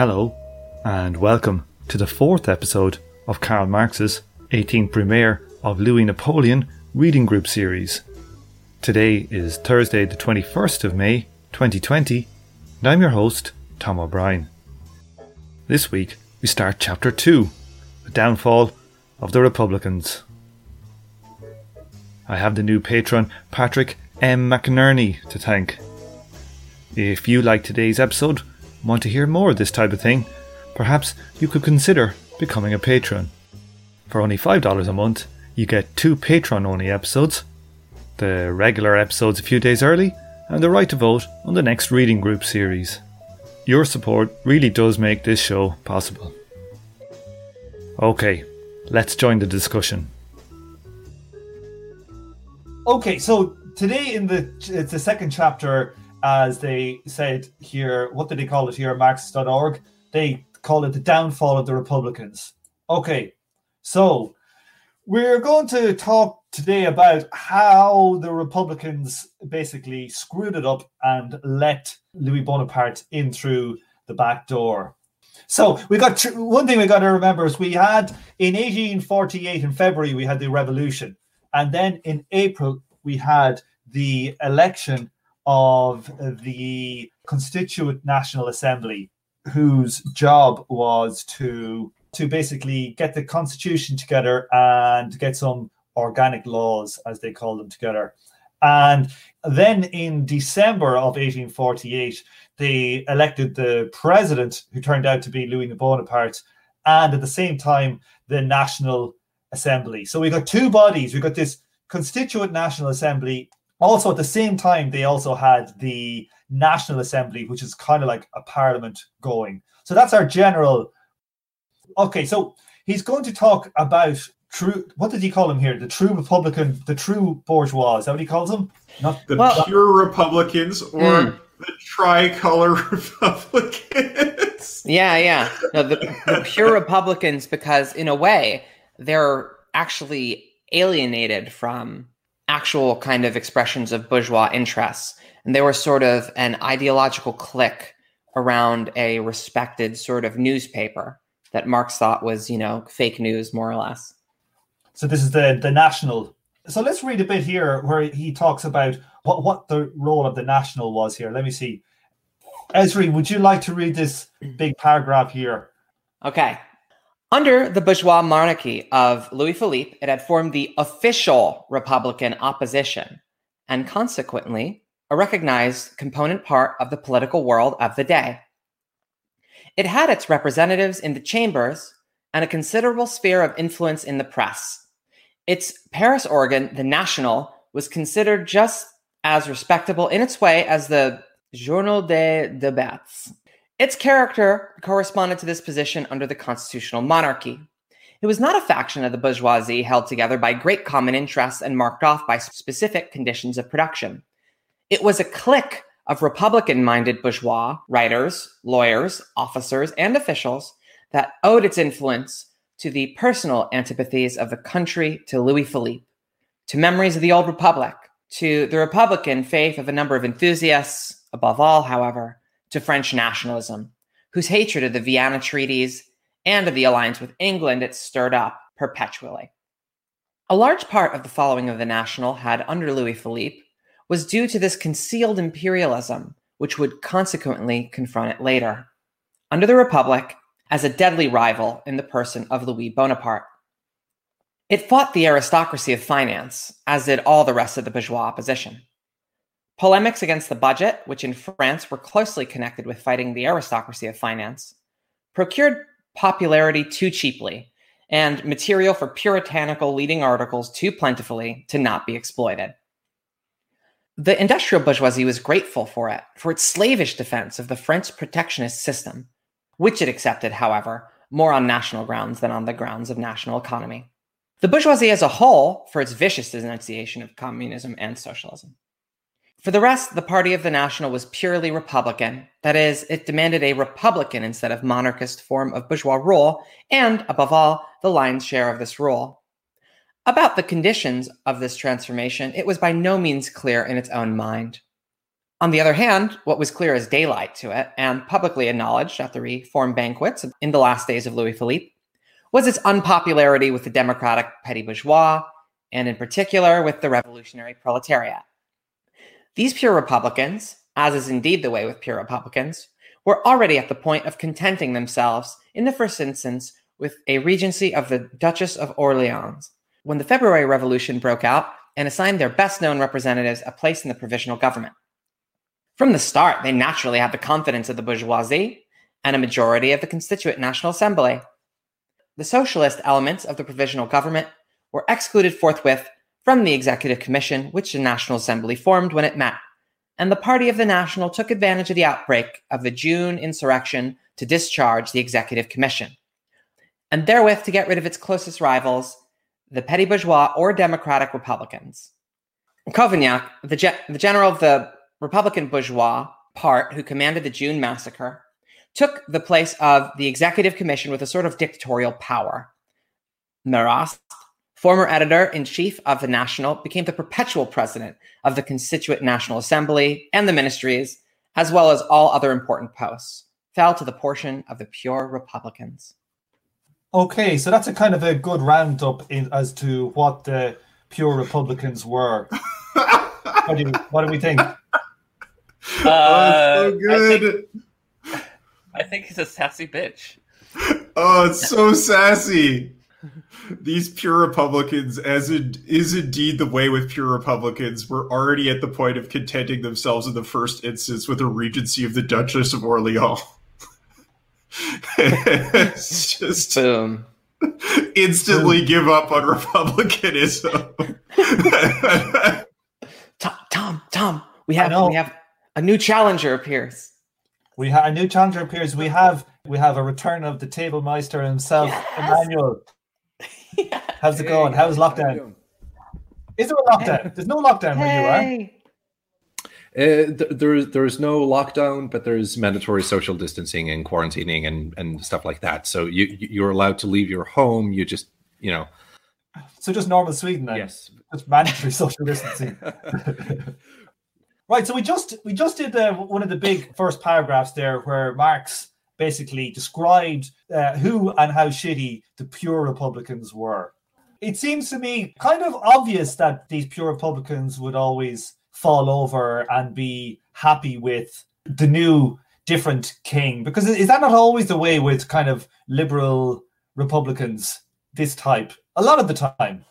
Hello, and welcome to the fourth episode of Karl Marx's 18th Brumaire of Louis Napoleon Reading Group series. Today is Thursday, the 21st of May 2020, and I'm your host, Tom O'Brien. This week, we start Chapter 2 The Downfall of the Republicans. I have the new patron, Patrick M. McInerney, to thank. If you like today's episode, want to hear more of this type of thing, perhaps you could consider becoming a patron. For only $5 a month, you get two patron only episodes, the regular episodes a few days early, and the right to vote on the next reading group series. Your support really does make this show possible. Okay, let's join the discussion. Okay, so today in the it's the second chapter as they said here, what did they call it here, Marxist.org? They call it the downfall of the Republicans. Okay, so we're going to talk today about how the Republicans basically screwed it up and let Louis Bonaparte in through the back door. So we got one thing we got to remember is we had in 1848 in February we had the revolution, and then in April we had the election of the Constituent National Assembly, whose job was to to basically get the constitution together and get some organic laws, as they call them, together. And then in December of 1848, they elected the president, who turned out to be Louis Bonaparte, and at the same time, the National Assembly. So we got two bodies. We got this Constituent National Assembly also, at the same time, they also had the National Assembly, which is kind of like a parliament going. So that's our general. Okay, so he's going to talk about true. What did he call him here? The true Republican, the true bourgeois. Is that what he calls them? Not the well, pure Republicans or mm. the tricolor Republicans. Yeah, yeah. No, the, the pure Republicans, because in a way, they're actually alienated from actual kind of expressions of bourgeois interests. And they were sort of an ideological clique around a respected sort of newspaper that Marx thought was, you know, fake news, more or less. So this is the the national. So let's read a bit here where he talks about what, what the role of the national was here. Let me see. Esri, would you like to read this big paragraph here? Okay. Under the bourgeois monarchy of Louis Philippe, it had formed the official Republican opposition and consequently a recognized component part of the political world of the day. It had its representatives in the chambers and a considerable sphere of influence in the press. Its Paris organ, the National, was considered just as respectable in its way as the Journal des Débats its character corresponded to this position under the constitutional monarchy. It was not a faction of the bourgeoisie held together by great common interests and marked off by specific conditions of production. It was a clique of Republican minded bourgeois, writers, lawyers, officers, and officials that owed its influence to the personal antipathies of the country to Louis Philippe, to memories of the old republic, to the Republican faith of a number of enthusiasts, above all, however, to French nationalism, whose hatred of the Vienna treaties and of the alliance with England it stirred up perpetually. A large part of the following of the National had under Louis Philippe was due to this concealed imperialism, which would consequently confront it later. Under the Republic, as a deadly rival in the person of Louis Bonaparte. It fought the aristocracy of finance, as did all the rest of the bourgeois opposition. Polemics against the budget, which in France were closely connected with fighting the aristocracy of finance, procured popularity too cheaply and material for puritanical leading articles too plentifully to not be exploited. The industrial bourgeoisie was grateful for it, for its slavish defense of the French protectionist system, which it accepted, however, more on national grounds than on the grounds of national economy. The bourgeoisie as a whole, for its vicious denunciation of communism and socialism. For the rest, the party of the National was purely Republican. That is, it demanded a Republican instead of monarchist form of bourgeois rule, and, above all, the lion's share of this rule. About the conditions of this transformation, it was by no means clear in its own mind. On the other hand, what was clear as daylight to it and publicly acknowledged at the reform banquets in the last days of Louis Philippe was its unpopularity with the democratic petty bourgeois, and in particular with the revolutionary proletariat. These pure Republicans, as is indeed the way with pure Republicans, were already at the point of contenting themselves, in the first instance, with a regency of the Duchess of Orleans. When the February Revolution broke out, and assigned their best known representatives a place in the provisional government. From the start, they naturally had the confidence of the bourgeoisie and a majority of the Constituent National Assembly. The socialist elements of the provisional government were excluded forthwith from the Executive Commission, which the National Assembly formed when it met, and the Party of the National took advantage of the outbreak of the June insurrection to discharge the Executive Commission, and therewith to get rid of its closest rivals, the petty bourgeois or democratic Republicans. Cavaignac, the, ge- the general of the Republican bourgeois part who commanded the June massacre, took the place of the executive commission with a sort of dictatorial power. Marrast, former editor in chief of the National, became the perpetual president of the Constituent National Assembly and the ministries, as well as all other important posts, fell to the portion of the pure Republicans. Okay, so that's a kind of a good roundup in, as to what the pure Republicans were. what, do you, what do we think? Uh, oh, so good. I think, I think he's a sassy bitch. Oh, it's so sassy. These pure Republicans, as it is indeed the way with pure Republicans, were already at the point of contenting themselves in the first instance with a regency of the Duchess of Orleans. it's just boom. Instantly give up on republicanism. Tom, Tom, Tom, we have we have a new challenger appears. We have a new challenger appears. We have we have a return of the table meister himself, yes. Emmanuel. Yes. How's it going? How's lockdown? Is there a lockdown? There's no lockdown hey. where you are. Uh, th- there, there's no lockdown, but there's mandatory social distancing and quarantining and, and stuff like that. So you you're allowed to leave your home. You just you know. So just normal Sweden then. Yes. Just mandatory social distancing. right. So we just we just did uh, one of the big first paragraphs there, where Marx basically described uh, who and how shitty the pure Republicans were. It seems to me kind of obvious that these pure Republicans would always fall over and be happy with the new different king. Because is that not always the way with kind of liberal republicans this type? A lot of the time.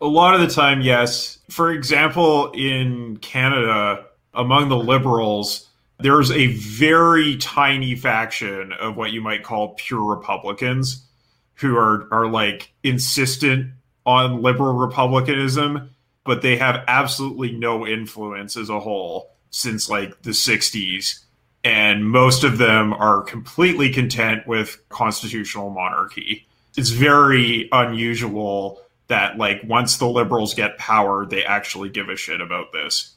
A lot of the time yes. For example in canada among the liberals there's a very tiny faction of what you might call pure republicans who are are like insistent on liberal republicanism but they have absolutely no influence as a whole since like the 60s and most of them are completely content with constitutional monarchy. It's very unusual that like once the liberals get power they actually give a shit about this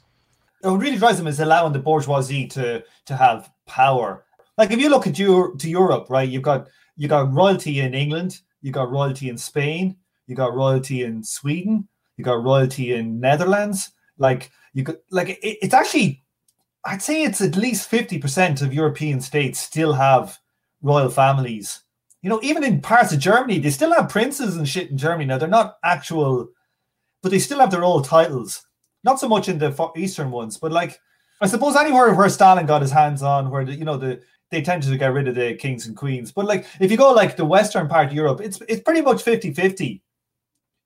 what really drives them is allowing the bourgeoisie to to have power like if you look at your to europe right you've got you got royalty in england you got royalty in spain you got royalty in sweden you got royalty in Netherlands. Like you could like it, it's actually I'd say it's at least 50% of European states still have royal families. You know, even in parts of Germany, they still have princes and shit in Germany. Now they're not actual, but they still have their old titles. Not so much in the eastern ones, but like I suppose anywhere where Stalin got his hands on, where the, you know the they tended to get rid of the kings and queens. But like if you go like the western part of Europe, it's it's pretty much 50-50.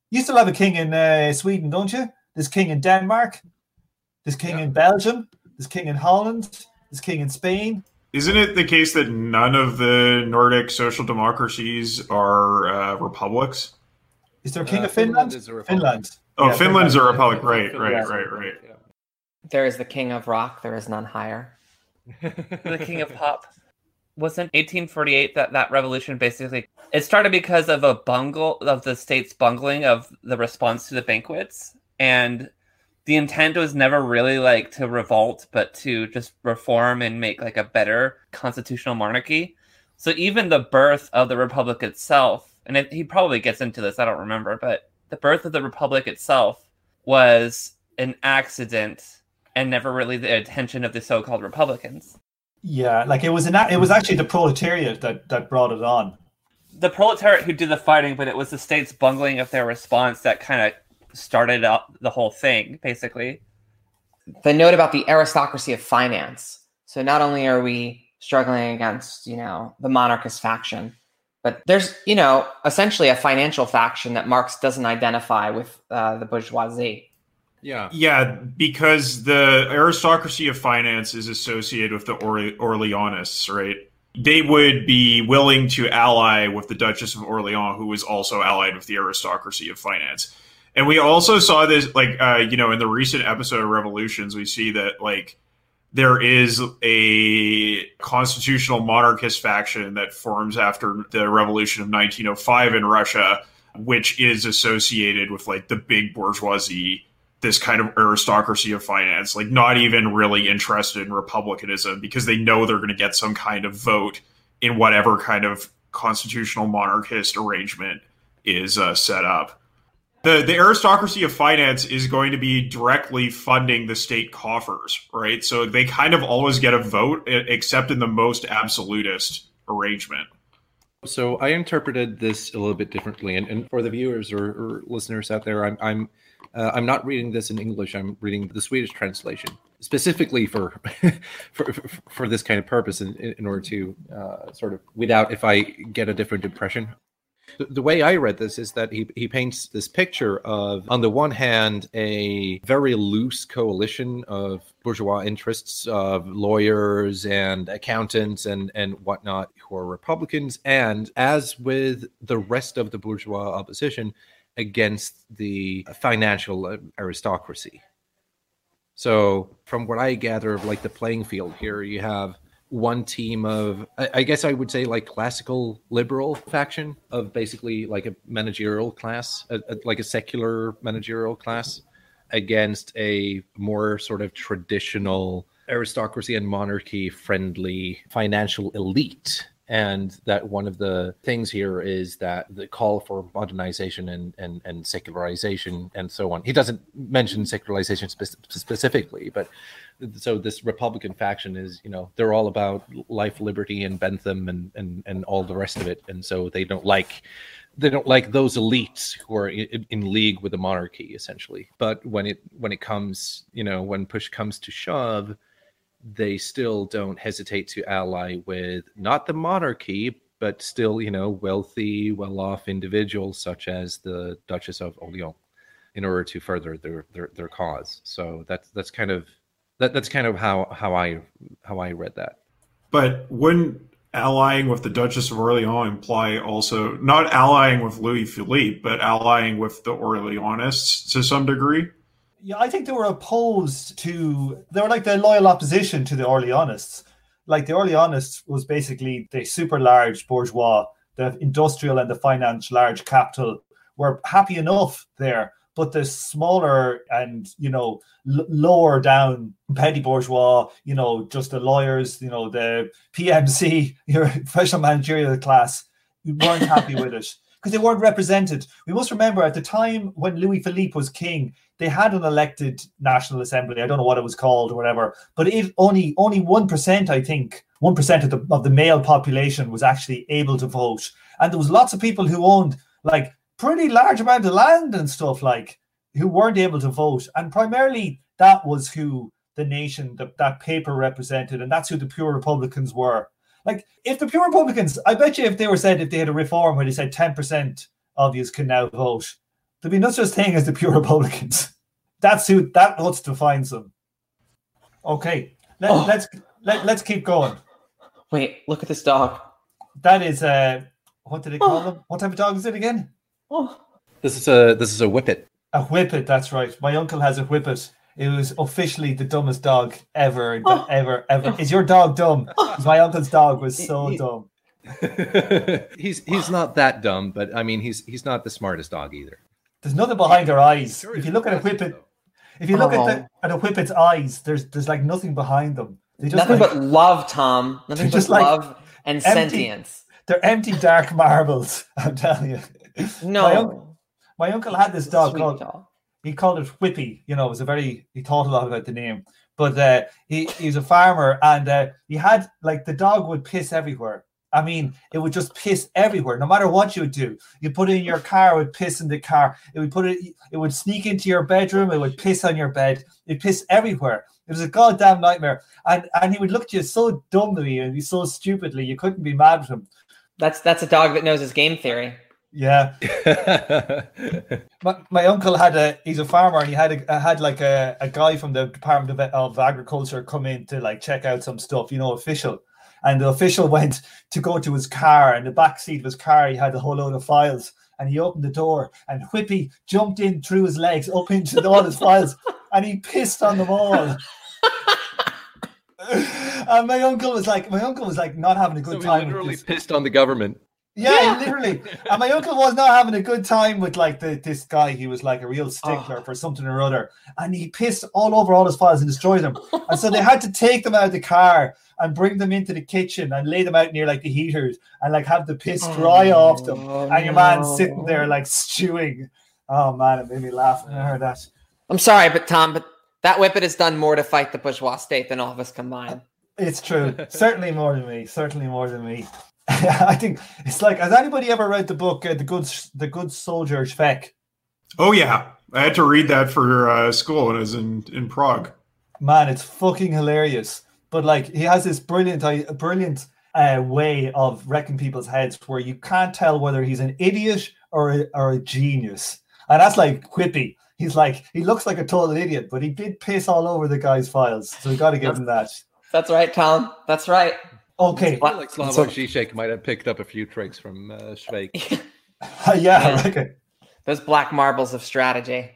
You still have a king in uh, Sweden, don't you? There's king in Denmark. There's king yeah. in Belgium. There's king in Holland. There's king in Spain. Isn't it the case that none of the Nordic social democracies are uh, republics? Is there a king uh, of Finland? Finland. Finland. Oh, yeah, Finland is a republic. Right, right, right, right. There is the king of rock. There is none higher. the king of pop wasn't 1848 that that revolution basically it started because of a bungle of the state's bungling of the response to the banquets and the intent was never really like to revolt but to just reform and make like a better constitutional monarchy so even the birth of the republic itself and it, he probably gets into this i don't remember but the birth of the republic itself was an accident and never really the attention of the so-called Republicans. Yeah, like it was an it was actually the proletariat that that brought it on. The proletariat who did the fighting, but it was the state's bungling of their response that kind of started up the whole thing, basically. The note about the aristocracy of finance. So not only are we struggling against, you know, the monarchist faction, but there's, you know, essentially a financial faction that Marx doesn't identify with uh, the bourgeoisie. Yeah. Yeah, because the aristocracy of finance is associated with the Orle- Orleanists, right? They would be willing to ally with the Duchess of Orleans, who was also allied with the aristocracy of finance. And we also saw this, like, uh, you know, in the recent episode of Revolutions, we see that, like, there is a constitutional monarchist faction that forms after the revolution of 1905 in Russia, which is associated with, like, the big bourgeoisie this kind of aristocracy of finance, like not even really interested in republicanism because they know they're going to get some kind of vote in whatever kind of constitutional monarchist arrangement is uh, set up. The, the aristocracy of finance is going to be directly funding the state coffers, right? So they kind of always get a vote, except in the most absolutist arrangement. So I interpreted this a little bit differently, and, and for the viewers or, or listeners out there, I'm, I'm uh, I'm not reading this in English. I'm reading the Swedish translation specifically for for, for this kind of purpose, in, in order to uh, sort of without if I get a different impression. The, way I read this is that he he paints this picture of, on the one hand, a very loose coalition of bourgeois interests of lawyers and accountants and and whatnot who are Republicans, and as with the rest of the bourgeois opposition against the financial uh, aristocracy. So, from what I gather of like the playing field here, you have one team of, I guess I would say, like classical liberal faction of basically like a managerial class, a, a, like a secular managerial class, against a more sort of traditional aristocracy and monarchy friendly financial elite and that one of the things here is that the call for modernization and and, and secularization and so on. He doesn't mention secularization spe- specifically, but so this Republican faction is, you know, they're all about life, liberty, and Bentham and and and all the rest of it, and so they don't like they don't like those elites who are in, in, league with the monarchy essentially but when it when it comes you know when push comes to shove they still don't hesitate to ally with not the monarchy, but still, you know, wealthy, well-off individuals such as the Duchess of Orleans, in order to further their their, their cause. So that's that's kind of that, that's kind of how how I how I read that. But wouldn't allying with the Duchess of Orleans imply also not allying with Louis Philippe, but allying with the Orleanists to some degree? Yeah, I think they were opposed to. They were like the loyal opposition to the Orleanists. Like the Orleanists was basically the super large bourgeois, the industrial and the finance large capital were happy enough there, but the smaller and you know l- lower down petty bourgeois, you know, just the lawyers, you know, the PMC, your professional managerial class, weren't happy with it because they weren't represented. We must remember at the time when Louis Philippe was king, they had an elected National Assembly. I don't know what it was called or whatever, but it only only one percent, I think, one percent of the of the male population was actually able to vote, and there was lots of people who owned like pretty large amount of land and stuff like who weren't able to vote, and primarily that was who the nation that that paper represented, and that's who the pure Republicans were. Like if the pure Republicans, I bet you if they were said if they had a reform where they said ten percent of you can now vote, There'd be no such thing as the pure Republicans. That's who that what defines them. Okay, let, oh. let's let, let's keep going. Wait, look at this dog. That is uh what did they call oh. them? What type of dog is it again? Oh. This is a this is a whippet. A whippet, that's right. My uncle has a whippet. It was officially the dumbest dog ever, oh. ever, ever. Is your dog dumb? My uncle's dog was so he, dumb. he's he's not that dumb, but I mean he's he's not the smartest dog either. There's nothing behind her eyes. If you look at a whippet, if you look oh. at the at a whippet's eyes, there's there's like nothing behind them. They just nothing like, but love, Tom. Nothing but just love like and empty, sentience. They're empty, dark marbles. I'm telling you. No, my, uncle, my uncle had this dog Sweet called. Dog. He called it Whippy. You know, it was a very he thought a lot about the name. But uh, he he was a farmer, and uh, he had like the dog would piss everywhere. I mean, it would just piss everywhere, no matter what you would do. You put it in your car, it would piss in the car. It would put it, it would sneak into your bedroom, it would piss on your bed. It piss everywhere. It was a goddamn nightmare. And and he would look at you so dumbly and so stupidly, you couldn't be mad with him. That's that's a dog that knows his game theory. Yeah. my, my uncle had a he's a farmer and he had a uh, had like a, a guy from the Department of, of Agriculture come in to like check out some stuff, you know, official. And the official went to go to his car, and the back seat of his car, he had a whole load of files. And he opened the door, and Whippy jumped in through his legs up into all his files, and he pissed on them all. and my uncle was like, my uncle was like not having a good so time. literally pissed on the government. Yeah, literally. And my uncle was not having a good time with like the this guy. He was like a real stickler Oh. for something or other, and he pissed all over all his files and destroyed them. and so they had to take them out of the car and bring them into the kitchen and lay them out near like the heaters and like have the piss dry off them. Oh, and your man no. sitting there like stewing. Oh man, it made me laugh when I heard that. I'm sorry, but Tom, but that whippet has done more to fight the bourgeois state than all of us combined. It's true. Certainly more than me. Certainly more than me. I think it's like has anybody ever read the book uh, the good the good soldier Schweik? Oh yeah, I had to read that for uh, school when I was in in Prague. man, it's fucking hilarious. But like, he has this brilliant, i- brilliant uh, way of wrecking people's heads, where you can't tell whether he's an idiot or a, or a genius, and that's like Whippy. He's like, he looks like a total idiot, but he did piss all over the guy's files, so we got to give him that. That's right, Tom. That's right. Okay, I feel like Slavoj So- Žižek might have picked up a few tricks from uh, Schweik. yeah, I reckon. Those black marbles of strategy.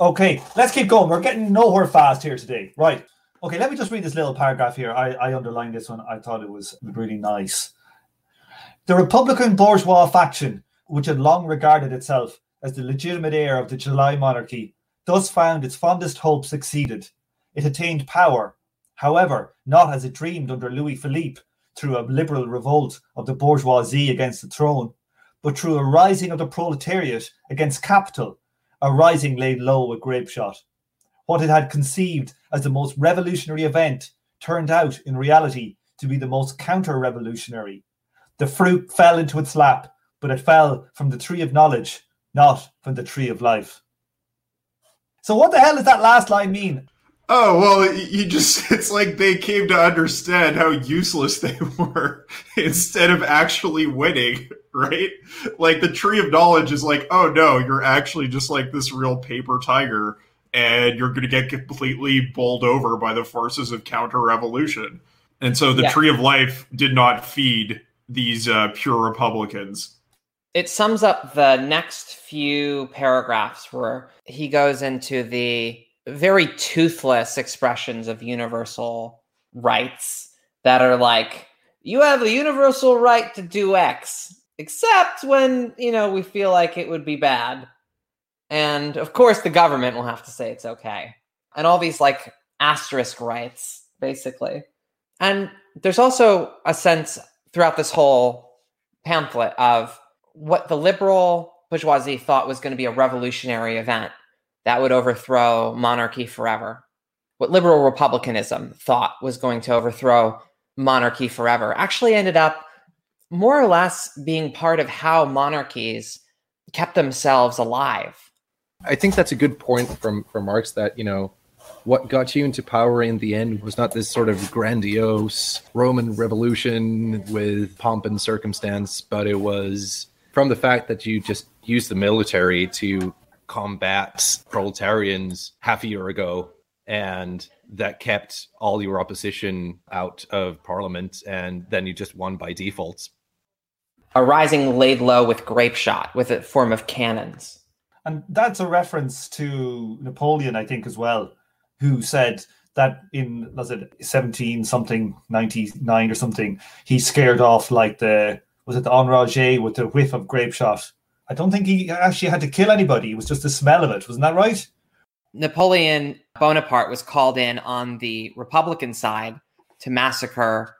Okay, let's keep going. We're getting nowhere fast here today. Right. Okay, let me just read this little paragraph here. I, I underlined this one. I thought it was really nice. The Republican bourgeois faction, which had long regarded itself as the legitimate heir of the July monarchy, thus found its fondest hope succeeded. It attained power, however, not as it dreamed under Louis Philippe through a liberal revolt of the bourgeoisie against the throne, but through a rising of the proletariat against capital a rising laid low with grape shot. What it had conceived as the most revolutionary event turned out in reality to be the most counter revolutionary. The fruit fell into its lap, but it fell from the tree of knowledge, not from the tree of life. So, what the hell does that last line mean? Oh well, you just it's like they came to understand how useless they were instead of actually winning, right? Like the tree of knowledge is like, oh no, you're actually just like this real paper tiger and you're going to get completely bowled over by the forces of counter revolution. And so the Yeah. tree of life did not feed these uh, pure Republicans. It sums up the next few paragraphs where he goes into the very toothless expressions of universal rights that are like, you have a universal right to do X, except when, you know, we feel like it would be bad. And of course, the government will have to say it's okay. And all these like asterisk rights, basically. And there's also a sense throughout this whole pamphlet of what the liberal bourgeoisie thought was going to be a revolutionary event that would overthrow monarchy forever. What liberal republicanism thought was going to overthrow monarchy forever actually ended up more or less being part of how monarchies kept themselves alive. I think that's a good point from from Marx that you know what got you into power in the end was not this sort of grandiose Roman revolution with pomp and circumstance, but it was from the fact that you just used the military to combat proletarians half a year ago and that kept all your opposition out of parliament and then you just won by default A rising laid low with grape shot, with a form of cannons. And that's a reference to Napoleon, I think, as well, who said that in was it seventeen something ninety nine or something, he scared off like the was it the Enragé with the whiff of grape shot. I don't think he actually had to kill anybody. It was just the smell of it. Wasn't that right? Napoleon Bonaparte was called in on the Republican side to massacre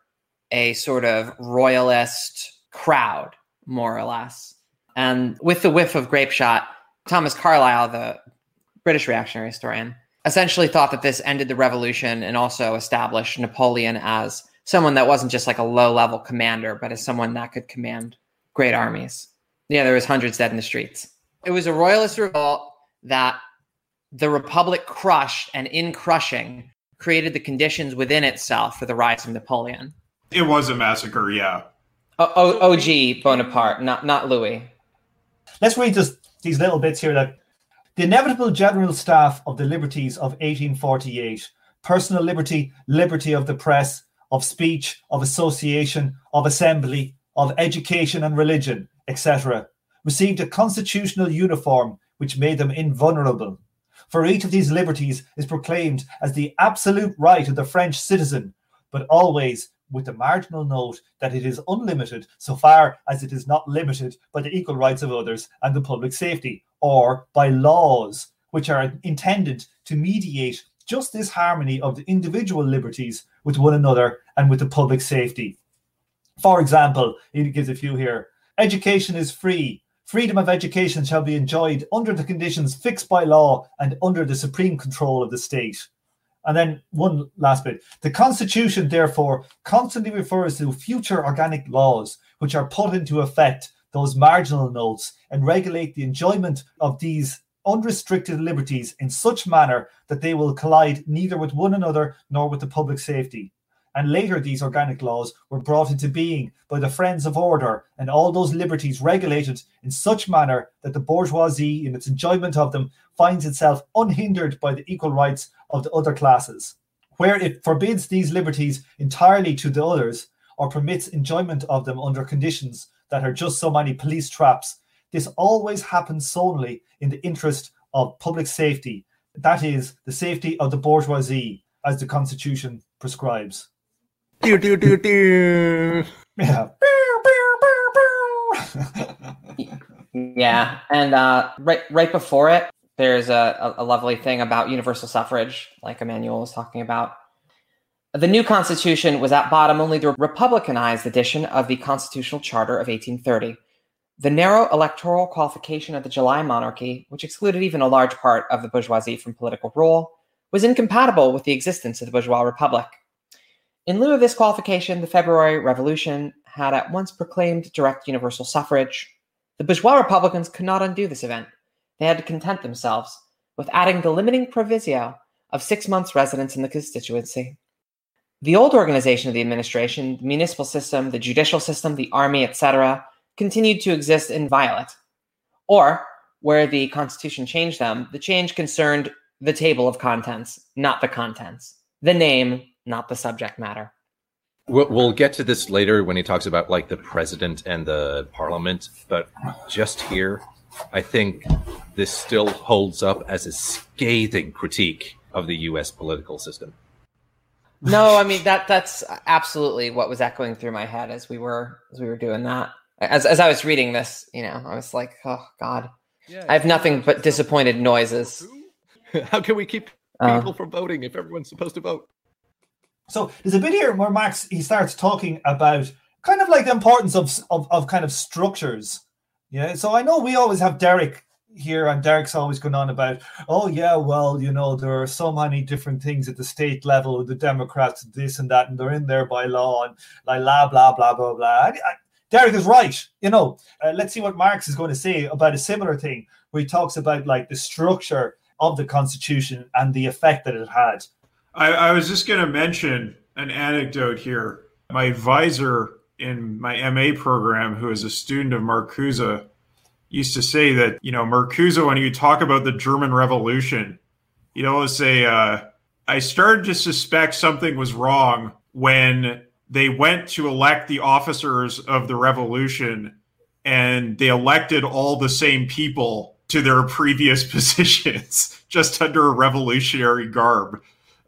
a sort of royalist crowd, more or less. And with the whiff of grape shot, Thomas Carlyle, the British reactionary historian, essentially thought that this ended the revolution and also established Napoleon as someone that wasn't just like a low level commander, but as someone that could command great armies. Yeah, there was hundreds dead in the streets. It was a royalist revolt that the republic crushed, and in crushing, created the conditions within itself for the rise of Napoleon. It was a massacre, yeah. O- o- OG Bonaparte, not not Louis. Let's read just these little bits here that the inevitable general staff of the liberties of 1848 personal liberty, liberty of the press, of speech, of association, of assembly, of education and religion, etc., received a constitutional uniform which made them invulnerable. For each of these liberties is proclaimed as the absolute right of the French citizen, but always with the marginal note that it is unlimited so far as it is not limited by the equal rights of others and the public safety, or by laws which are intended to mediate just this harmony of the individual liberties with one another and with the public safety. For example, he gives a few here. Education is free. Freedom of education shall be enjoyed under the conditions fixed by law and under the supreme control of the state. And then one last bit. The Constitution, therefore, constantly refers to future organic laws which are put into effect, those marginal notes, and regulate the enjoyment of these unrestricted liberties in such manner that they will collide neither with one another nor with the public safety. And later, these organic laws were brought into being by the Friends of Order, and all those liberties regulated in such manner that the bourgeoisie, in its enjoyment of them, finds itself unhindered by the equal rights of the other classes. Where it forbids these liberties entirely to the others, or permits enjoyment of them under conditions that are just so many police traps, this always happens solely in the interest of public safety, that is, the safety of the bourgeoisie, as the Constitution prescribes. Do, do, do, do. Yeah. Yeah, and uh, right right before it, there's a, a lovely thing about universal suffrage, like Emmanuel was talking about. The new constitution was at bottom only the republicanized edition of the Constitutional Charter of 1830. The narrow electoral qualification of the July monarchy, which excluded even a large part of the bourgeoisie from political rule, was incompatible with the existence of the bourgeois republic. In lieu of this qualification, the February Revolution had at once proclaimed direct universal suffrage. The bourgeois Republicans could not undo this event. They had to content themselves with adding the limiting proviso of six months' residence in the constituency. The old organization of the administration, the municipal system, the judicial system, the army, etc., continued to exist inviolate. Or, where the Constitution changed them, the change concerned the table of contents, not the contents, the name, not the subject matter. We'll, we'll get to this later when he talks about like the president and the parliament, but just here, I think this still holds up as a scathing critique of the U.S. political system. No, I mean that that's absolutely what was echoing through my head as we were as we were doing that. As as I was reading this, you know, I was like, oh God, I have nothing but disappointed noises. How can we keep Uh. people from voting if everyone's supposed to vote? So there's a bit here where Marx he starts talking about kind of like the importance of of, of kind of structures. Yeah. So I know we always have Derek here, and Derek's always going on about, oh yeah, well, you know, there are so many different things at the state level with the Democrats, this and that, and they're in there by law, and like blah blah blah blah blah. I- I- Derek is right. You know, uh, let's see what Marx is going to say about a similar thing, where he talks about like the structure of the Constitution and the effect that it had. I, I was just going to mention an anecdote here. My advisor in my MA program, who is a student of Marcuse, used to say that, you know, Marcuse, when you talk about the German Revolution, he'd always say, uh, I started to suspect something was wrong when they went to elect the officers of the revolution and they elected all the same people to their previous positions just under a revolutionary garb.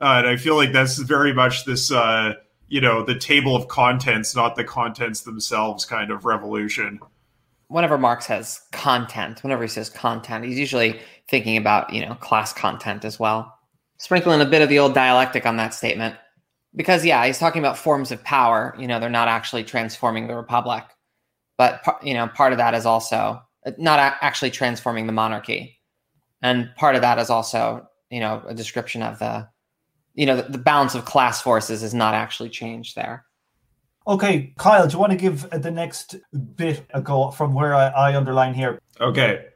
Uh, and I feel like that's very much this, uh, you know, the table of contents, not the contents themselves kind of revolution. Whenever Marx has content, whenever he says content, he's usually thinking about, you know, class content as well. Sprinkling a bit of the old dialectic on that statement. Because yeah, he's talking about forms of power, you know, they're not actually transforming the republic. But you know, part of that is also not actually transforming the monarchy. And part of that is also, you know, a description of the, you know, the, the balance of class forces is not actually changed there. Okay, Kyle, do you want to give uh, the next bit a go from where I, I underline here? Okay.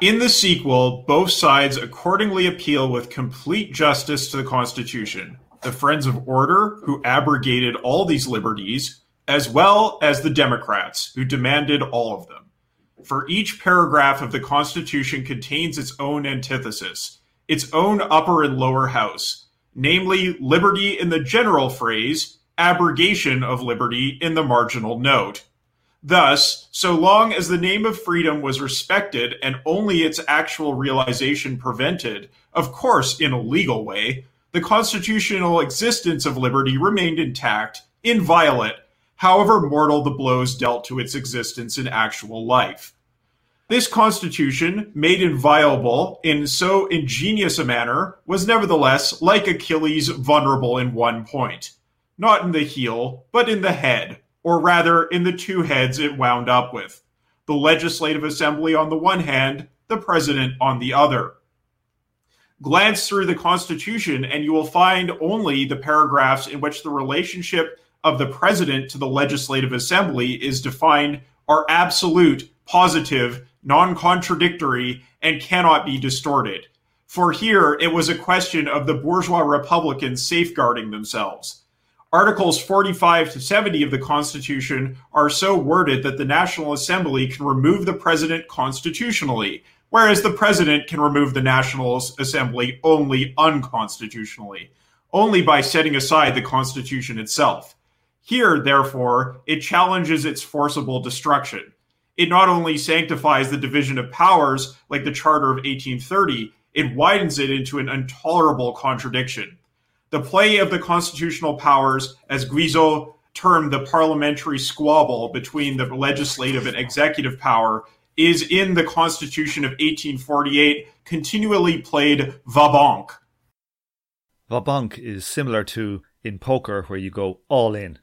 In the sequel, both sides accordingly appeal with complete justice to the Constitution. The Friends of Order, who abrogated all these liberties, as well as the Democrats, who demanded all of them. For each paragraph of the Constitution contains its own antithesis, its own upper and lower house, namely liberty in the general phrase abrogation of liberty in the marginal note. Thus, so long as the name of freedom was respected and only its actual realization prevented, of course in a legal way, the constitutional existence of liberty remained intact, inviolate, however mortal the blows dealt to its existence in actual life. This constitution, made inviolable in so ingenious a manner, was nevertheless, like Achilles, vulnerable in one point not in the heel, but in the head, or rather in the two heads it wound up with the Legislative Assembly on the one hand, the President on the other. Glance through the Constitution, and you will find only the paragraphs in which the relationship of the President to the Legislative Assembly is defined are absolute, positive, non contradictory, and cannot be distorted. For here, it was a question of the bourgeois Republicans safeguarding themselves. Articles 45 to 70 of the Constitution are so worded that the National Assembly can remove the president constitutionally, whereas the president can remove the National Assembly only unconstitutionally, only by setting aside the Constitution itself. Here, therefore, it challenges its forcible destruction. It not only sanctifies the division of powers like the Charter of 1830, it widens it into an intolerable contradiction. The play of the constitutional powers, as Guizot termed the parliamentary squabble between the legislative and executive power, is in the Constitution of 1848 continually played va banque. Va banque is similar to in poker where you go all in.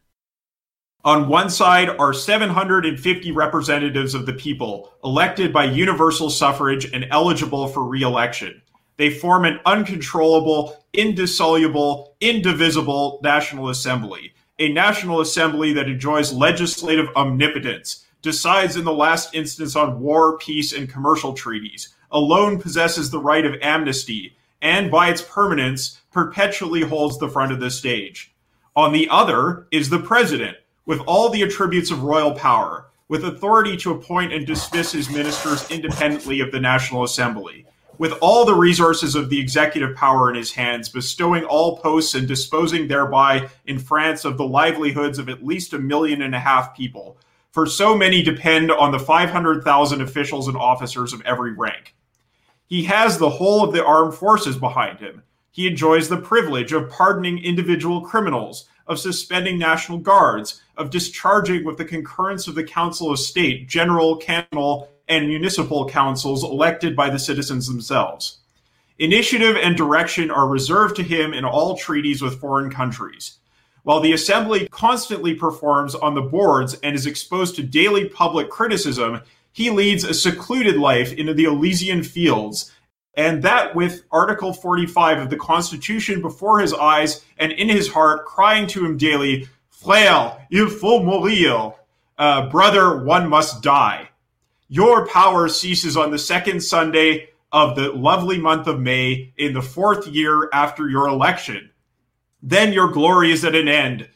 On one side are 750 representatives of the people, elected by universal suffrage and eligible for re election. They form an uncontrollable, indissoluble, indivisible National Assembly, a National Assembly that enjoys legislative omnipotence, decides in the last instance on war, peace, and commercial treaties, alone possesses the right of amnesty, and by its permanence, perpetually holds the front of the stage. On the other is the President, with all the attributes of royal power, with authority to appoint and dismiss his ministers independently of the National Assembly with all the resources of the executive power in his hands, bestowing all posts and disposing thereby in France of the livelihoods of at least a million and a half people. For so many depend on the 500,000 officials and officers of every rank. He has the whole of the armed forces behind him. He enjoys the privilege of pardoning individual criminals, of suspending national guards, of discharging with the concurrence of the Council of State, general, cantonal, and municipal councils elected by the citizens themselves. Initiative and direction are reserved to him in all treaties with foreign countries. While the Assembly constantly performs on the boards and is exposed to daily public criticism, he leads a secluded life in the Elysian fields, and that with Article 45 of the Constitution before his eyes and in his heart, crying to him daily, Frère, il faut mourir. Uh, brother, one must die. Your power ceases on the second Sunday of the lovely month of May in the fourth year after your election. Then your glory is at an end.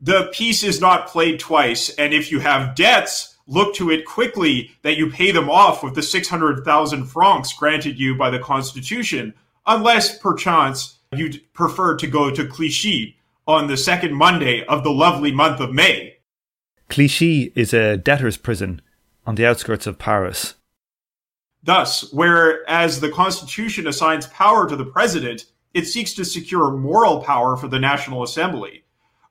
The piece is not played twice, and if you have debts, look to it quickly that you pay them off with the 600,000 francs granted you by the Constitution, unless perchance you'd prefer to go to Clichy on the second Monday of the lovely month of May. Clichy is a debtor's prison on the outskirts of Paris. Thus, whereas the Constitution assigns power to the president, it seeks to secure moral power for the National Assembly.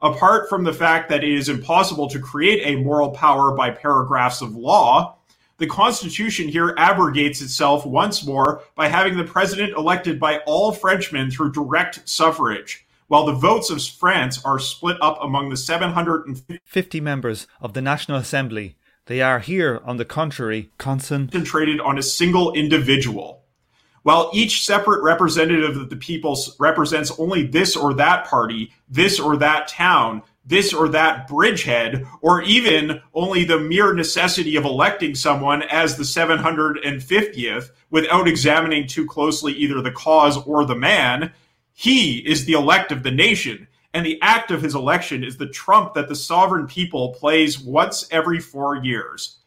Apart from the fact that it is impossible to create a moral power by paragraphs of law, the Constitution here abrogates itself once more by having the president elected by all Frenchmen through direct suffrage, while the votes of France are split up among the 750 members of the National Assembly they are here, on the contrary, concentrated on a single individual. While each separate representative of the people represents only this or that party, this or that town, this or that bridgehead, or even only the mere necessity of electing someone as the 750th without examining too closely either the cause or the man, he is the elect of the nation. And the act of his election is the trump that the sovereign people plays once every four years.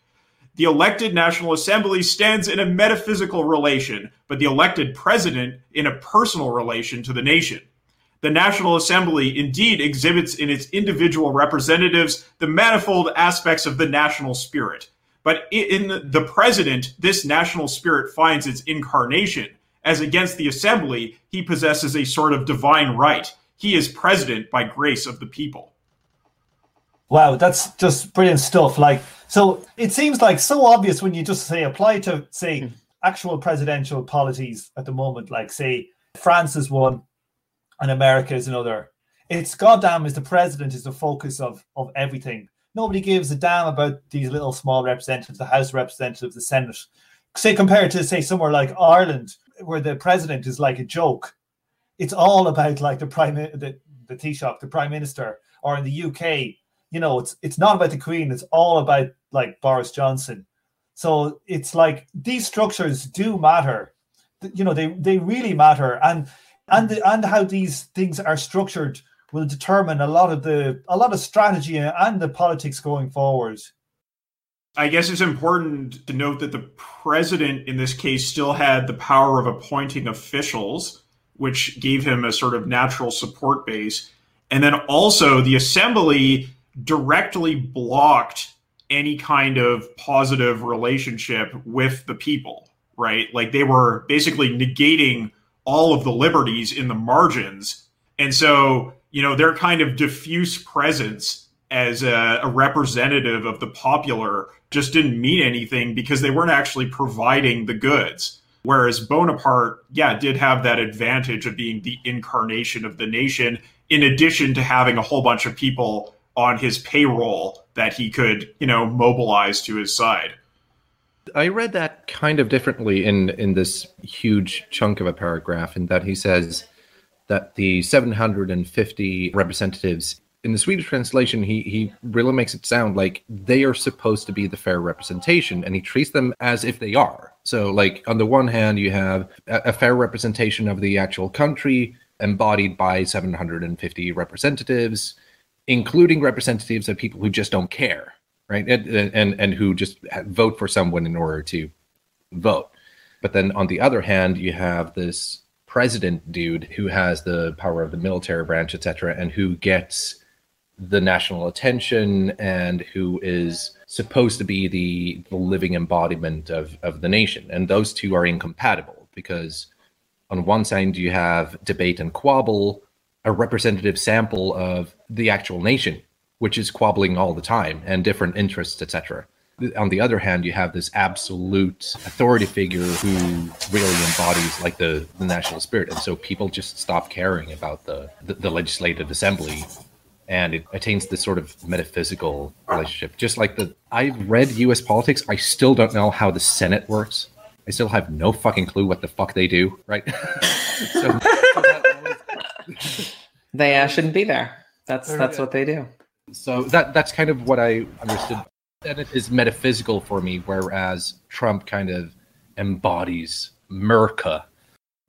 The elected National Assembly stands in a metaphysical relation, but the elected president in a personal relation to the nation. The National Assembly indeed exhibits in its individual representatives the manifold aspects of the national spirit. But in the president, this national spirit finds its incarnation. As against the assembly, he possesses a sort of divine right. He is president by grace of the people. Wow, that's just brilliant stuff. Like, so it seems like so obvious when you just say apply to say hmm. actual presidential polities at the moment, like say France is one and America is another. It's goddamn is the president is the focus of of everything. Nobody gives a damn about these little small representatives, the House representatives, the Senate. Say compared to say somewhere like Ireland, where the president is like a joke. It's all about like the prime the the Taoiseach, the prime minister, or in the UK, you know, it's it's not about the Queen. It's all about like Boris Johnson. So it's like these structures do matter. You know, they they really matter, and and the, and how these things are structured will determine a lot of the a lot of strategy and the politics going forward. I guess it's important to note that the president in this case still had the power of appointing officials, which gave him a sort of natural support base. And then also the assembly directly blocked any kind of positive relationship with the people, right? Like they were basically negating all of the liberties in the margins. And so, you know, their kind of diffuse presence as a, a, representative of the popular just didn't mean anything because they weren't actually providing the goods. Whereas Bonaparte, yeah, did have that advantage of being the incarnation of the nation, in addition to having a whole bunch of people on his payroll that he could, you know, mobilize to his side. I read that kind of differently in in this huge chunk of a paragraph, in that he says that the 750 representatives in the Swedish translation, he he really makes it sound like they are supposed to be the fair representation, and he treats them as if they are. So, like on the one hand, you have a, a fair representation of the actual country, embodied by 750 representatives, including representatives of people who just don't care right? And, and and who just vote for someone in order to vote. But then on the other hand, you have this president dude who has the power of the military branch, etc., and who gets the national attention and who is supposed to be the, the living embodiment of, of the nation. And those two are incompatible because on one side you have debate and quabble, a representative sample of the actual nation which is quabbling all the time and different interests, etc. On the other hand, you have this absolute authority figure who really embodies like the, the national spirit, and so people just stop caring about the, the, the legislative assembly, and it attains this sort of metaphysical relationship. Just like the I've read U.S. politics, I still don't know how the Senate works. I still have no fucking clue what the fuck they do. Right? so, they uh, shouldn't be there. That's that's what they do. So that that's kind of what I understood. That it is metaphysical for me, whereas Trump kind of embodies Merca.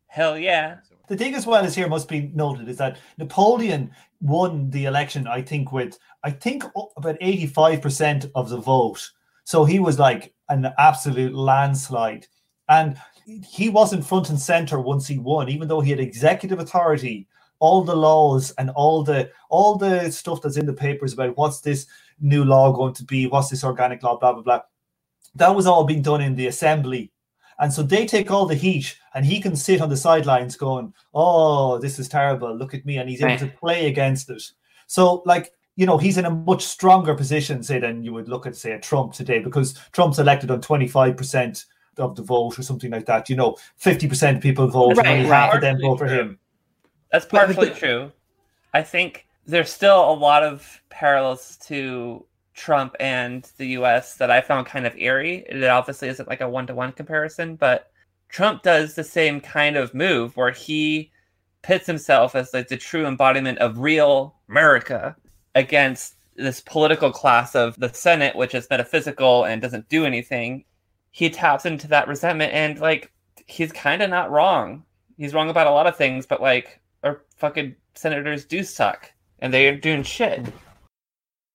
Hell yeah. The thing as well as here must be noted is that Napoleon won the election, I think, with I think about 85% of the vote. So he was like an absolute landslide. And he wasn't front and center once he won, even though he had executive authority all the laws and all the all the stuff that's in the papers about what's this new law going to be, what's this organic law, blah blah blah. That was all being done in the assembly. And so they take all the heat, and he can sit on the sidelines going, Oh, this is terrible. Look at me. And he's able to play against it. So, like, you know, he's in a much stronger position, say, than you would look at, say, a Trump today, because Trump's elected on 25% of the vote or something like that. You know, 50% of people vote, right, and only right. half of them vote for him. That's partially true. I think there's still a lot of parallels to Trump and the US that I found kind of eerie. It obviously isn't like a one to one comparison, but Trump does the same kind of move where he pits himself as like the true embodiment of real America against this political class of the Senate, which is metaphysical and doesn't do anything. He taps into that resentment and like he's kind of not wrong. He's wrong about a lot of things, but like our fucking senators do suck and they're doing shit.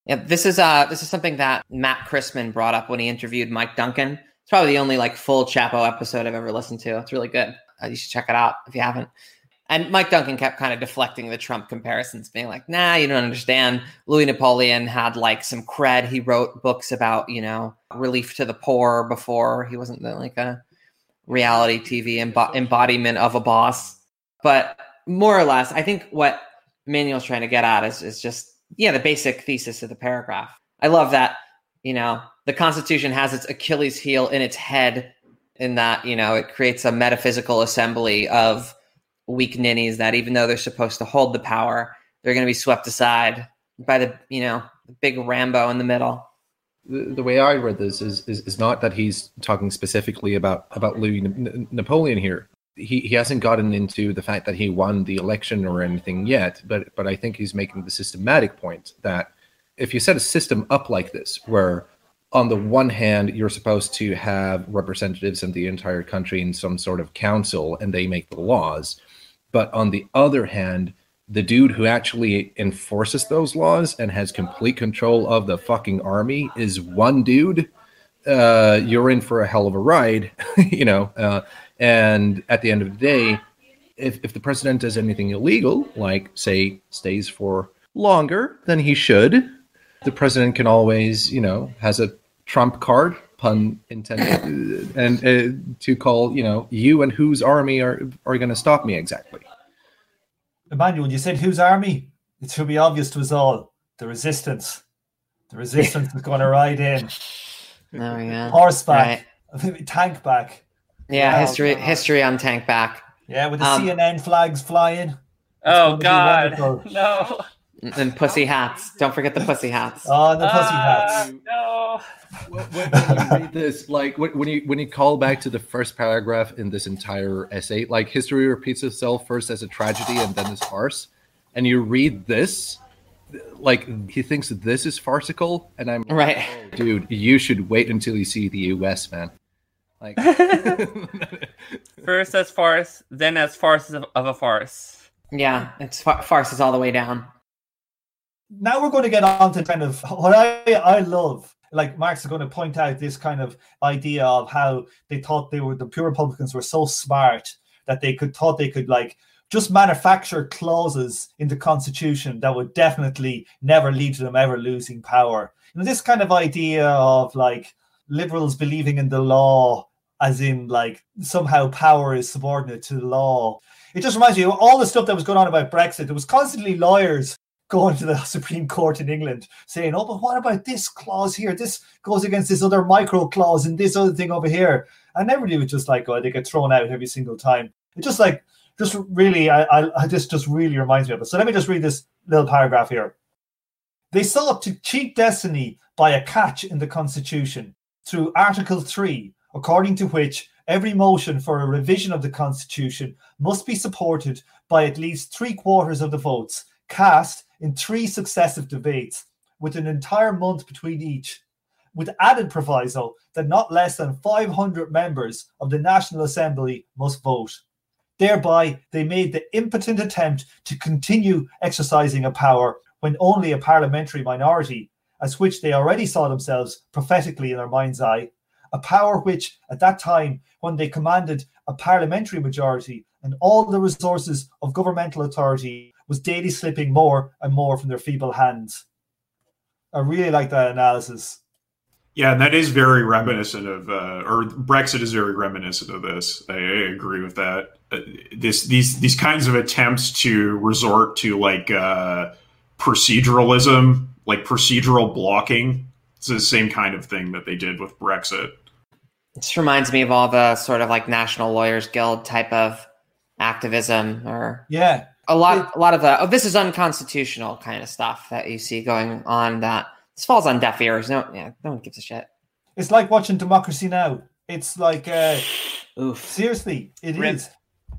Yeah, this is uh this is something that Matt Christman brought up when he interviewed Mike Duncan. It's probably the only like full Chapo episode I've ever listened to. It's really good. Uh, you should check it out if you haven't. And Mike Duncan kept kind of deflecting the Trump comparisons, being like, nah, you don't understand. Louis Napoleon had like some cred. He wrote books about, you know, relief to the poor before he wasn't like a reality TV embo- embodiment of a boss. But more or less, I think what Manuel's trying to get at is, is just, yeah, the basic thesis of the paragraph. I love that, you know, the Constitution has its Achilles heel in its head, in that, you know, it creates a metaphysical assembly of weak ninnies that even though they're supposed to hold the power, they're going to be swept aside by the, you know, the big Rambo in the middle. The, way I read this is, is is not that he's talking specifically about about Louis Napoleon here. He he hasn't gotten into the fact that he won the election or anything yet, but but I think he's making the systematic point that if you set a system up like this, where on the one hand you're supposed to have representatives in the entire country in some sort of council and they make the laws, but on the other hand, the dude who actually enforces those laws and has complete control of the fucking army is one dude. Uh, you're in for a hell of a ride, you know. Uh, and at the end of the day, if, if the president does anything illegal, like say stays for longer than he should, the president can always, you know, has a trump card, pun intended, and uh, to call, you know, you and whose army are are going to stop me exactly. Emmanuel, you said whose army? It should be obvious to us all. The resistance. The resistance is going to ride in. Oh yeah, Horseback. Tank back. Yeah, Wow, history God. history on tank back. Yeah, with the Um, CNN flags flying. Oh God, no! And pussy hats. Don't forget the pussy hats. Oh, the pussy Ah, hats. no! when, when you read this, like when, when you when you call back to the first paragraph in this entire essay, like history repeats itself first as a tragedy and then as farce, and you read this, like he thinks this is farcical, and I'm Right. dude, you should wait until you see the U.S. man. Like, First as farce, then as farce of, of a farce. Yeah, it's far- farces all the way down. now we're going to get on to kind of what I, I love. Like Marx is going to point out this kind of idea of how they thought they were the pure Republicans were so smart that they could thought they could like just manufacture clauses in the Constitution that would definitely never lead to them ever losing power. You know, this kind of idea of like liberals believing in the law as in like somehow power is subordinate to the law. It just reminds me of all the stuff that was going on about Brexit. There was constantly lawyers going to the Supreme Court in England saying, "Oh, but what about this clause here? This goes against this other micro clause and this other thing over here." And everybody was just like, "Oh, they get thrown out every single time." It just like, just really, I, I, I this just really reminds me of it. So let me just read this little paragraph here. They sought to cheat destiny by a catch in the Constitution through Article Three, according to which every motion for a revision of the Constitution must be supported by at least three quarters of the votes cast in three successive debates, with an entire month between each, with added proviso that not less than 500 members of the National Assembly must vote. Thereby, they made the impotent attempt to continue exercising a power when only a parliamentary minority, as which they already saw themselves prophetically in their mind's eye, a power which, at that time, when they commanded a parliamentary majority and all the resources of governmental authority, was daily slipping more and more from their feeble hands. I really like that analysis. Yeah, and that is very reminiscent of, uh, or Brexit is very reminiscent of this. I, I agree with that. Uh, this these these kinds of attempts to resort to like uh, proceduralism, like procedural blocking. It's the same kind of thing that they did with Brexit. It just reminds me of all the sort of like National Lawyers Guild type of activism or Yeah, a lot a lot of the oh this is unconstitutional kind of stuff that you see going on that this falls on deaf ears. No yeah, no one gives a shit. it's like watching Democracy Now. It's like uh, Oof. Seriously, it is. Rip.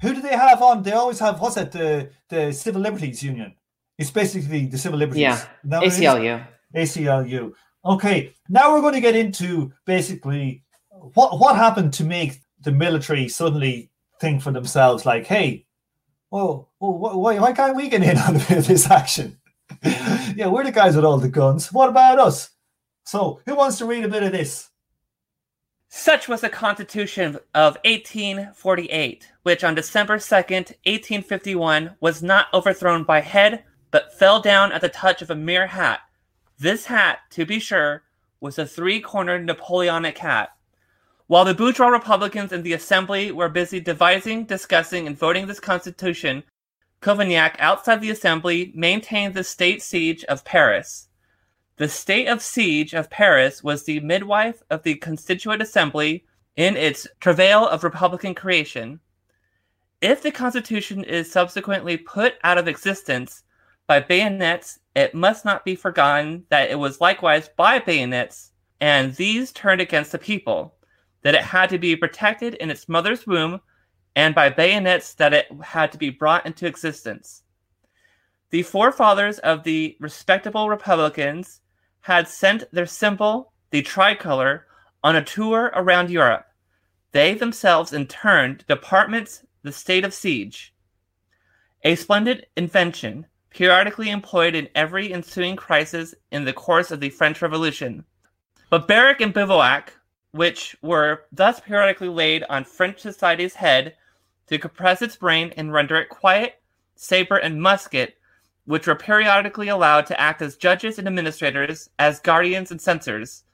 Who do they have on? They always have what's that? The the Civil Liberties Union. It's basically the Civil Liberties. Yeah. Is that what it is? ACLU. ACLU. Okay, now we're going to get into basically what what happened to make the military suddenly think for themselves, like, hey, well, well why, why can't we get in on this action? yeah, we're the guys with all the guns. What about us? So, who wants to read a bit of this? Such was the Constitution of 1848, which on December 2nd, 1851, was not overthrown by head, but fell down at the touch of a mere hat. This hat, to be sure, was a three cornered Napoleonic hat. While the bourgeois Republicans in the Assembly were busy devising, discussing, and voting this Constitution, Cavaignac, outside the Assembly, maintained the state siege of Paris. The state of siege of Paris was the midwife of the Constituent Assembly in its travail of republican creation. If the Constitution is subsequently put out of existence by bayonets, it must not be forgotten that it was likewise by bayonets, and these turned against the people, that it had to be protected in its mother's womb, and by bayonets that it had to be brought into existence. The forefathers of the respectable Republicans had sent their symbol, the tricolor, on a tour around Europe. They themselves, in turn, departments the state of siege. A splendid invention, periodically employed in every ensuing crisis in the course of the French Revolution. But barrack and bivouac, which were thus periodically laid on French society's head to compress its brain and render it quiet, saber and musket, which were periodically allowed to act as judges and administrators, as guardians and censors,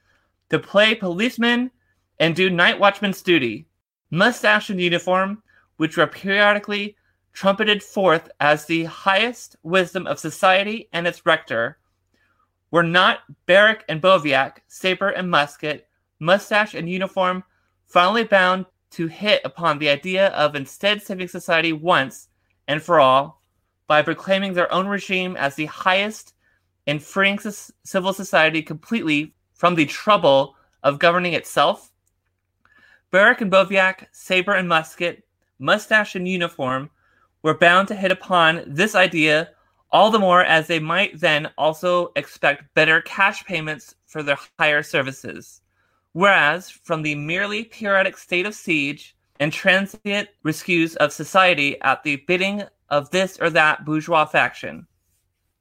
to play policemen and do night watchman's duty, mustache and uniform, which were periodically trumpeted forth as the highest wisdom of society and its rector, were not barrack and boviac, saber and musket, mustache and uniform, finally bound to hit upon the idea of instead saving society once and for all by proclaiming their own regime as the highest and freeing civil society completely from the trouble of governing itself. Barrack and Boviac, saber and musket, mustache and uniform were bound to hit upon this idea all the more as they might then also expect better cash payments for their higher services. Whereas, from the merely periodic state of siege and transient rescues of society at the bidding of this or that bourgeois faction,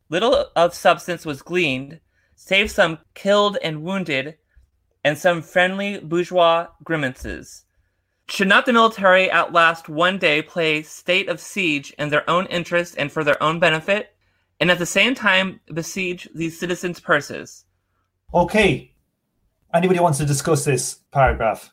little of substance was gleaned, save some killed and wounded, and some friendly bourgeois grimaces. Should not the military at last one day play state of siege in their own interest and for their own benefit, and at the same time besiege these citizens' purses? Okay. Anybody wants to discuss this paragraph?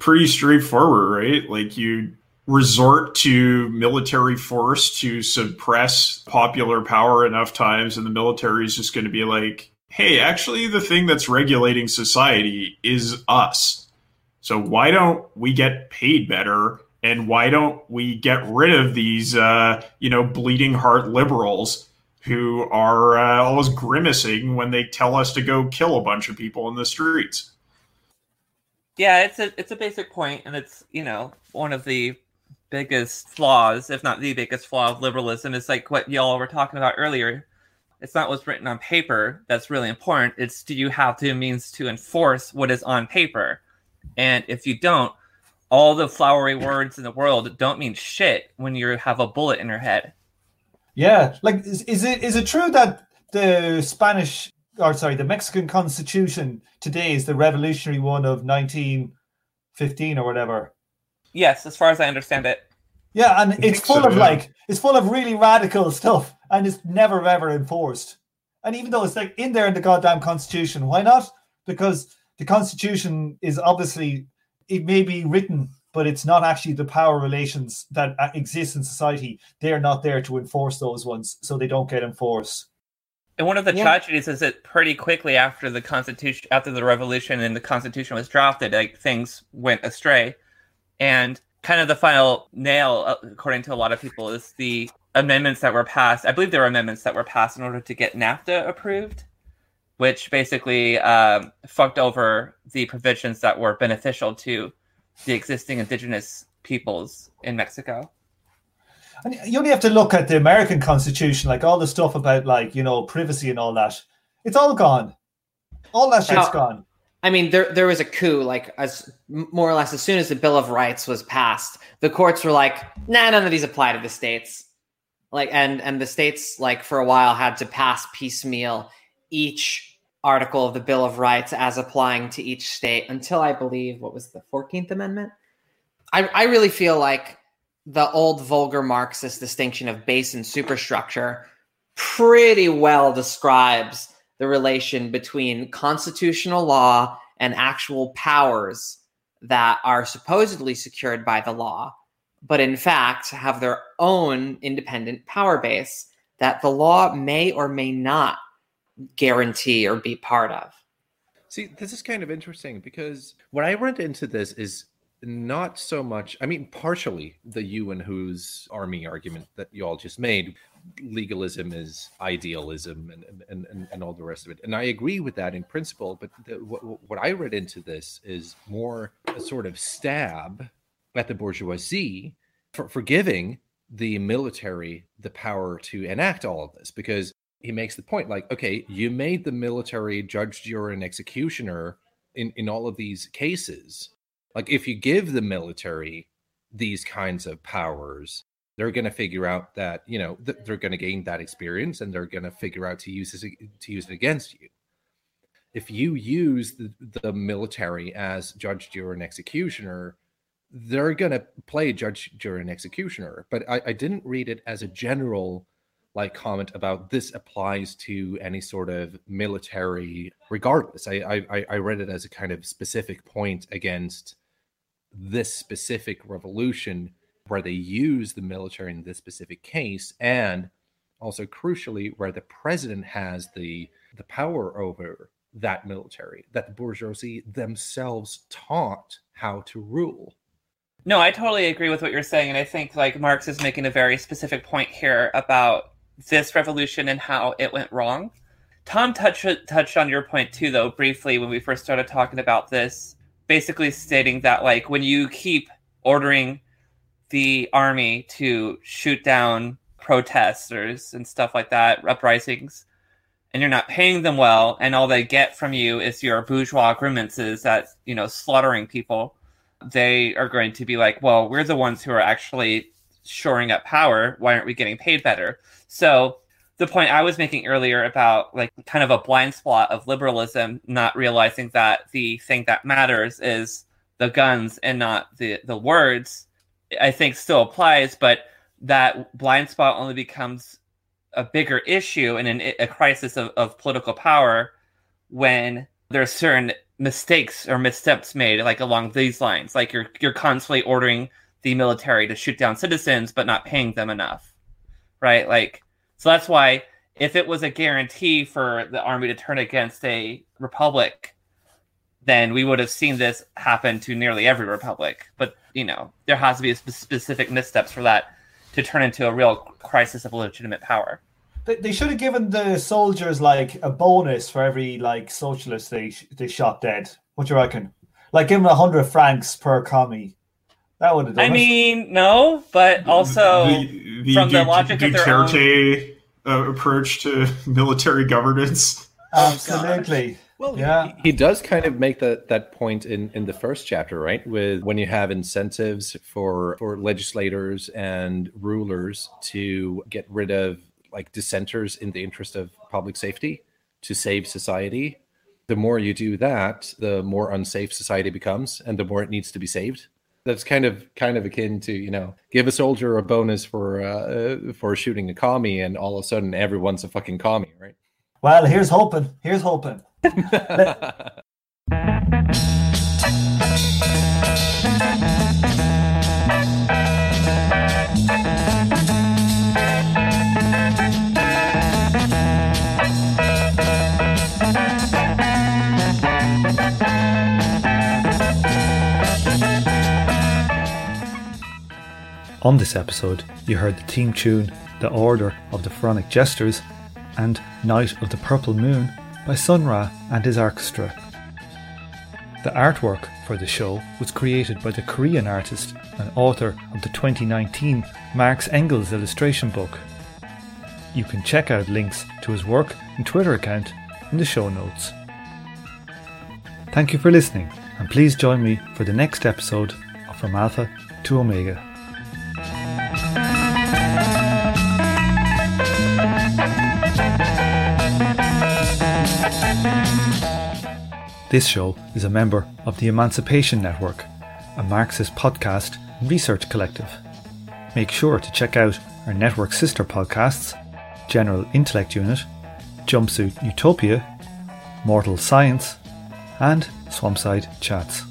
pretty straightforward, right? Like you resort to military force to suppress popular power enough times, and the military is just going to be like, hey, actually, the thing that's regulating society is us. So why don't we get paid better? And why don't we get rid of these, uh, you know, bleeding heart liberals who are uh, always grimacing when they tell us to go kill a bunch of people in the streets? Yeah, it's a it's a basic point, and it's you know one of the biggest flaws, if not the biggest flaw of liberalism, is like what y'all were talking about earlier. It's not what's written on paper that's really important. It's do you have the means to enforce what is on paper, and if you don't, all the flowery words in the world don't mean shit when you have a bullet in your head. Yeah, like is, is it is it true that the Spanish or sorry, the Mexican Constitution today is the revolutionary one of 1915 or whatever? Yes, as far as I understand it. Yeah, and it's full so, of yeah. like it's full of really radical stuff, and it's never ever enforced. And even though it's like in there in the goddamn Constitution, why not? Because the Constitution is obviously it may be written, but it's not actually the power relations that uh, exist in society. They are not there to enforce those ones, so they don't get enforced. And one of the Yeah. tragedies is that pretty quickly after the constitution, after the revolution and the constitution was drafted, like things went astray. And kind of the final nail, uh, according to a lot of people, is the amendments that were passed. I believe there were amendments that were passed in order to get NAFTA approved, which basically um, fucked over the provisions that were beneficial to the existing indigenous peoples in Mexico. And you only have to look at the American Constitution, like all the stuff about like you know privacy and all that. It's all gone. All that shit's Now- gone. I mean, there there was a coup, like as more or less as soon as the Bill of Rights was passed, the courts were like, "Nah, none of these apply to the states." Like, and and the states, like for a while, had to pass piecemeal each article of the Bill of Rights as applying to each state until I believe what was the Fourteenth Amendment. I I really feel like the old vulgar Marxist distinction of base and superstructure pretty well describes the relation between constitutional law and actual powers that are supposedly secured by the law, but in fact have their own independent power base that the law may or may not guarantee or be part of. See, this is kind of interesting because what I read into this is not so much, I mean, partially the you and whose army argument that you all just made. Legalism is idealism and, and, and, and all the rest of it. And I agree with that in principle. But the, what, what I read into this is more a sort of stab at the bourgeoisie for, for giving the military the power to enact all of this because he makes the point like okay you made the military judge jury and executioner in in all of these cases. Like if you give the military these kinds of powers they're going to figure out that you know th- they're going to gain that experience and they're going to figure out to use this to use it against you. If you use the, the military as judge jury and executioner they're going to play judge jury and executioner. But I, I didn't read it as a general like comment about this applies to any sort of military regardless. I, I i read it as a kind of specific point against this specific revolution where they use the military in this specific case and also crucially where the president has the the power over that military that the bourgeoisie themselves taught how to rule. No, I totally agree with what you're saying, and I think like Marx is making a very specific point here about this revolution and how it went wrong. Tom touched touched on your point too, though, briefly when we first started talking about this, basically stating that like when you keep ordering the army to shoot down protesters and stuff like that, uprisings, and you're not paying them well, and all they get from you is your bourgeois grievances that you know slaughtering people they are going to be like, well, we're the ones who are actually shoring up power. Why aren't we getting paid better? So the point I was making earlier about like kind of a blind spot of liberalism, not realizing that the thing that matters is the guns and not the the words, I think still applies, but that blind spot only becomes a bigger issue and an, a crisis of, of political power when there's certain mistakes or missteps made like along these lines like you're you're constantly ordering the military to shoot down citizens but not paying them enough right like so that's why if it was a guarantee for the army to turn against a republic then we would have seen this happen to nearly every republic but you know there has to be spe- specific missteps for that to turn into a real crisis of legitimate power They, they should have given the soldiers like a bonus for every like socialist they sh- they shot dead. What do you reckon? Like give them a hundred francs per commie. That would have done i it. mean no but also the, the from the Du- logic of their own- uh, approach to military governance. absolutely. Well, Yeah. he, he does kind of make that that point in in the first chapter, right? With when you have incentives for for legislators and rulers to get rid of like dissenters in the interest of public safety to save society. The more you do that, the more unsafe society becomes, and the more it needs to be saved. That's kind of kind of akin to you know give a soldier a bonus for uh, for shooting a commie, and all of a sudden everyone's a fucking commie, right? Well, here's hoping. Here's hoping. On this episode, you heard the theme tune The Order of the Pharaonic Jesters and Night of the Purple Moon by Sun Ra and his orchestra. The artwork for the show was created by the Korean artist and author of the 2019 Marx Engels illustration book. You can check out links to his work and Twitter account in the show notes. Thank you for listening, and please join me for the next episode of From Alpha to Omega. This show is a member of the Emancipation Network, a Marxist podcast research collective. Make sure to check out our network sister podcasts General Intellect Unit, Jumpsuit Utopia, Mortal Science, and Swampside Chats.